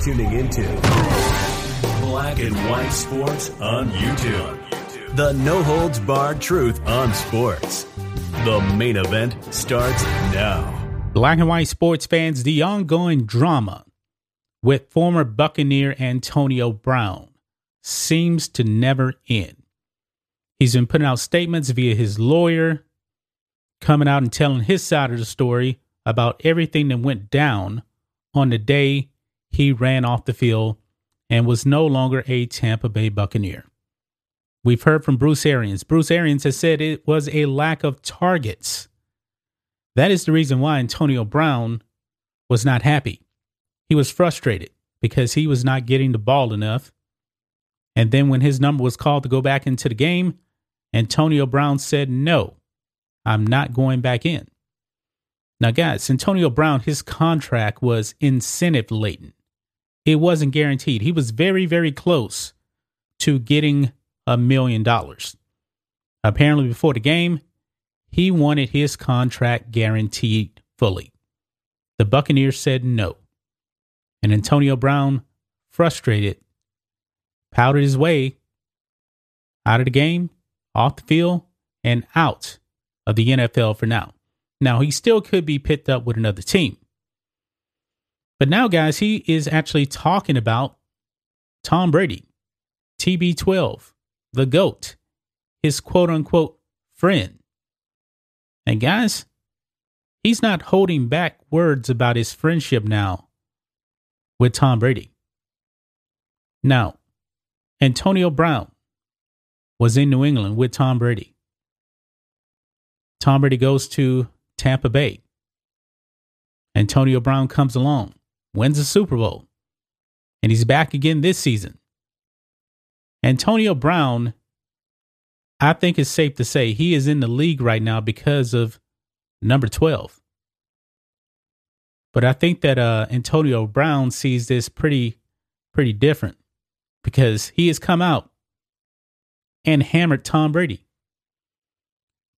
Tuning into Black and White Sports on YouTube. The no holds barred truth on sports. The main event starts now. Black and white sports fans, the ongoing drama with former Buccaneer Antonio Brown seems to never end. He's been putting out statements via his lawyer, coming out and telling his side of the story about everything that went down on the day he ran off the field and was no longer a Tampa Bay Buccaneer. We've heard from Bruce Arians. Bruce Arians has said it was a lack of targets. That is the reason why Antonio Brown was not happy. He was frustrated because he was not getting the ball enough. And then when his number was called to go back into the game, Antonio Brown said, No, I'm not going back in. Now, guys, Antonio Brown, his contract was incentive laden it wasn't guaranteed. He was very, very close to getting a million dollars. Apparently, before the game, he wanted his contract guaranteed fully. The Buccaneers said no. And Antonio Brown, frustrated, pouted his way out of the game, off the field, and out of the NFL for now. Now, he still could be picked up with another team. But now, guys, he is actually talking about Tom Brady, TB12, the GOAT, his quote unquote friend. And guys, he's not holding back words about his friendship now with Tom Brady. Now, Antonio Brown was in New England with Tom Brady. Tom Brady goes to Tampa Bay. Antonio Brown comes along wins the Super Bowl, and he's back again this season. Antonio Brown, I think it's safe to say he is in the league right now because of number 12. But I think that uh, Antonio Brown sees this pretty, pretty different because he has come out and hammered Tom Brady.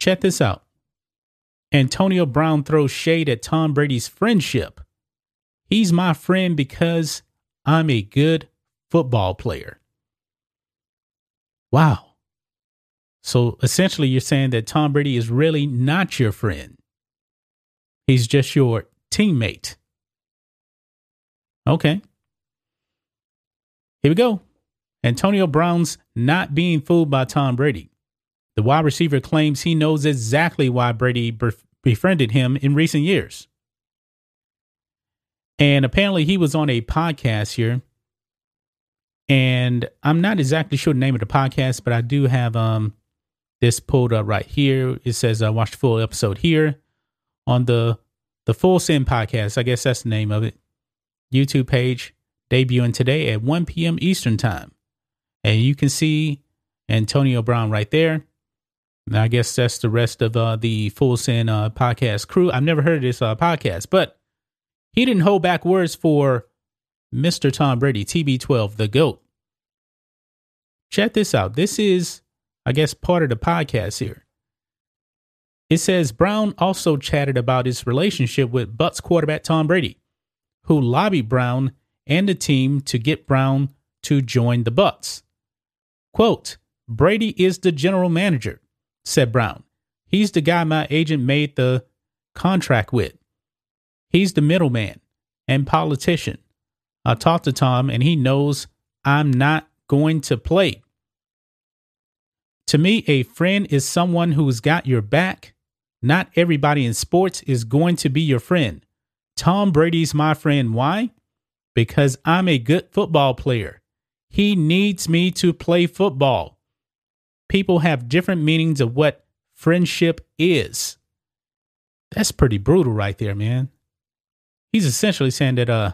Check this out. Antonio Brown throws shade at Tom Brady's friendship He's my friend because I'm a good football player. Wow. So essentially, you're saying that Tom Brady is really not your friend. He's just your teammate. Okay. Here we go. Antonio Brown's not being fooled by Tom Brady. The wide receiver claims he knows exactly why Brady befriended him in recent years. And apparently he was on a podcast here. And I'm not exactly sure the name of the podcast, but I do have um this pulled up right here. It says I uh, watched the full episode here on the the Full Send podcast. I guess that's the name of it. YouTube page debuting today at 1 p.m. Eastern time. And you can see Antonio Brown right there. And I guess that's the rest of uh, the Full Send uh, podcast crew. I've never heard of this uh, podcast, but he didn't hold back words for Mr. Tom Brady, TB12, the GOAT. Check this out. This is, I guess, part of the podcast here. It says Brown also chatted about his relationship with Bucs quarterback Tom Brady, who lobbied Brown and the team to get Brown to join the Bucs. Quote, Brady is the general manager, said Brown. He's the guy my agent made the contract with. He's the middleman and politician. I talked to Tom and he knows I'm not going to play. To me, a friend is someone who's got your back. Not everybody in sports is going to be your friend. Tom Brady's my friend. Why? Because I'm a good football player. He needs me to play football. People have different meanings of what friendship is. That's pretty brutal right there, man he's essentially saying that uh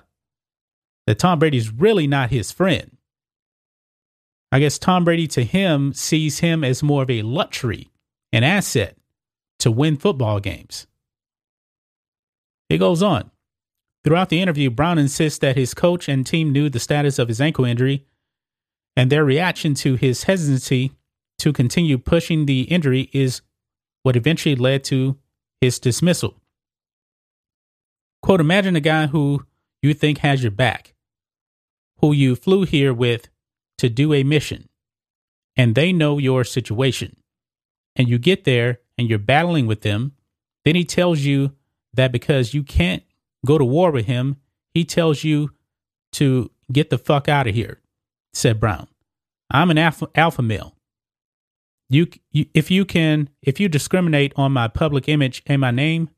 that Tom Brady's really not his friend. I guess Tom Brady to him sees him as more of a luxury, an asset to win football games. It goes on. Throughout the interview, Brown insists that his coach and team knew the status of his ankle injury, and their reaction to his hesitancy to continue pushing the injury is what eventually led to his dismissal. Quote, imagine a guy who you think has your back, who you flew here with to do a mission, and they know your situation. And you get there and you're battling with them. Then he tells you that because you can't go to war with him, he tells you to get the fuck out of here, said Brown. I'm an alpha, alpha male. You, you, if you can, if you discriminate on my public image and my name,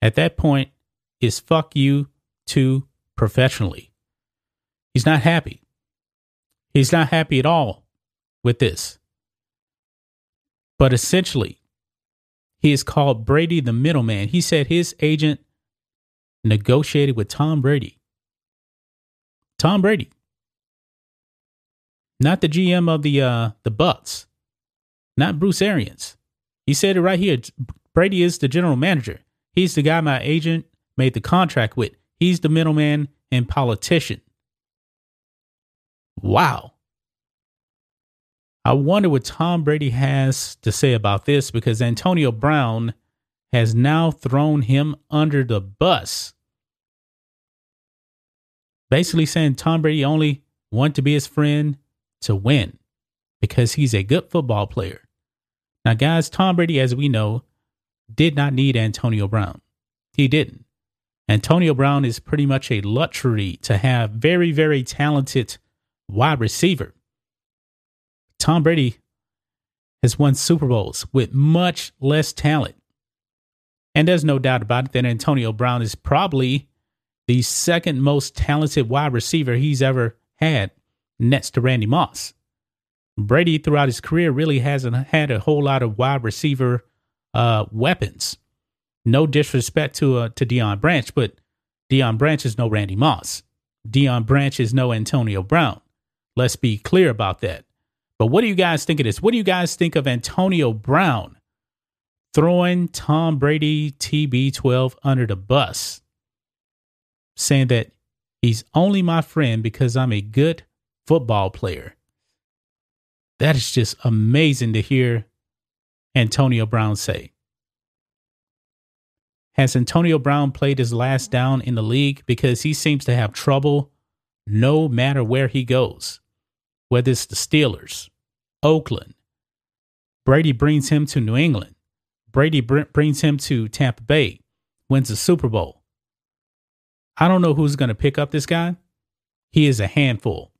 at that point, is fuck you too professionally. He's not happy. He's not happy at all with this. But essentially, he is called Brady the middleman. He said his agent negotiated with Tom Brady. Tom Brady. Not the GM of the uh the Bucs. Not Bruce Arians. He said it right here. Brady is the general manager. He's the guy my agent made the contract with. He's the middleman and politician. Wow. I wonder what Tom Brady has to say about this because Antonio Brown has now thrown him under the bus. Basically saying Tom Brady only wanted to be his friend to win because he's a good football player. Now, guys, Tom Brady, as we know, did not need Antonio Brown. He didn't. Antonio Brown is pretty much a luxury to have very, very talented wide receiver. Tom Brady has won Super Bowls with much less talent. And there's no doubt about it that Antonio Brown is probably the second most talented wide receiver he's ever had next to Randy Moss. Brady, throughout his career, really hasn't had a whole lot of wide receiver uh, weapons. No disrespect to uh, to Deion Branch, but Deion Branch is no Randy Moss. Deion Branch is no Antonio Brown. Let's be clear about that. But what do you guys think of this? What do you guys think of Antonio Brown throwing Tom Brady TB12 under the bus, saying that he's only my friend because I'm a good football player? That is just amazing to hear Antonio Brown say. Has Antonio Brown played his last down in the league? Because he seems to have trouble no matter where he goes, whether it's the Steelers, Oakland. Brady brings him to New England. Brady br- brings him to Tampa Bay, wins the Super Bowl. I don't know who's going to pick up this guy. He is a handful.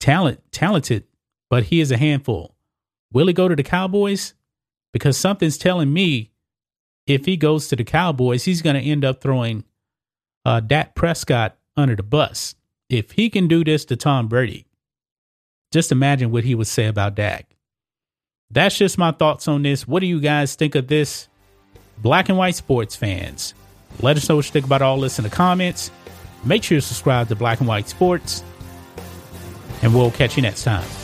Talent, talented, but he is a handful. Will he go to the Cowboys? Because something's telling me if he goes to the Cowboys, he's going to end up throwing uh, Dak Prescott under the bus. If he can do this to Tom Brady, just imagine what he would say about Dak. That's just my thoughts on this. What do you guys think of this? Black and white sports fans, let us know what you think about all this in the comments. Make sure you subscribe to Black and White Sports, and we'll catch you next time.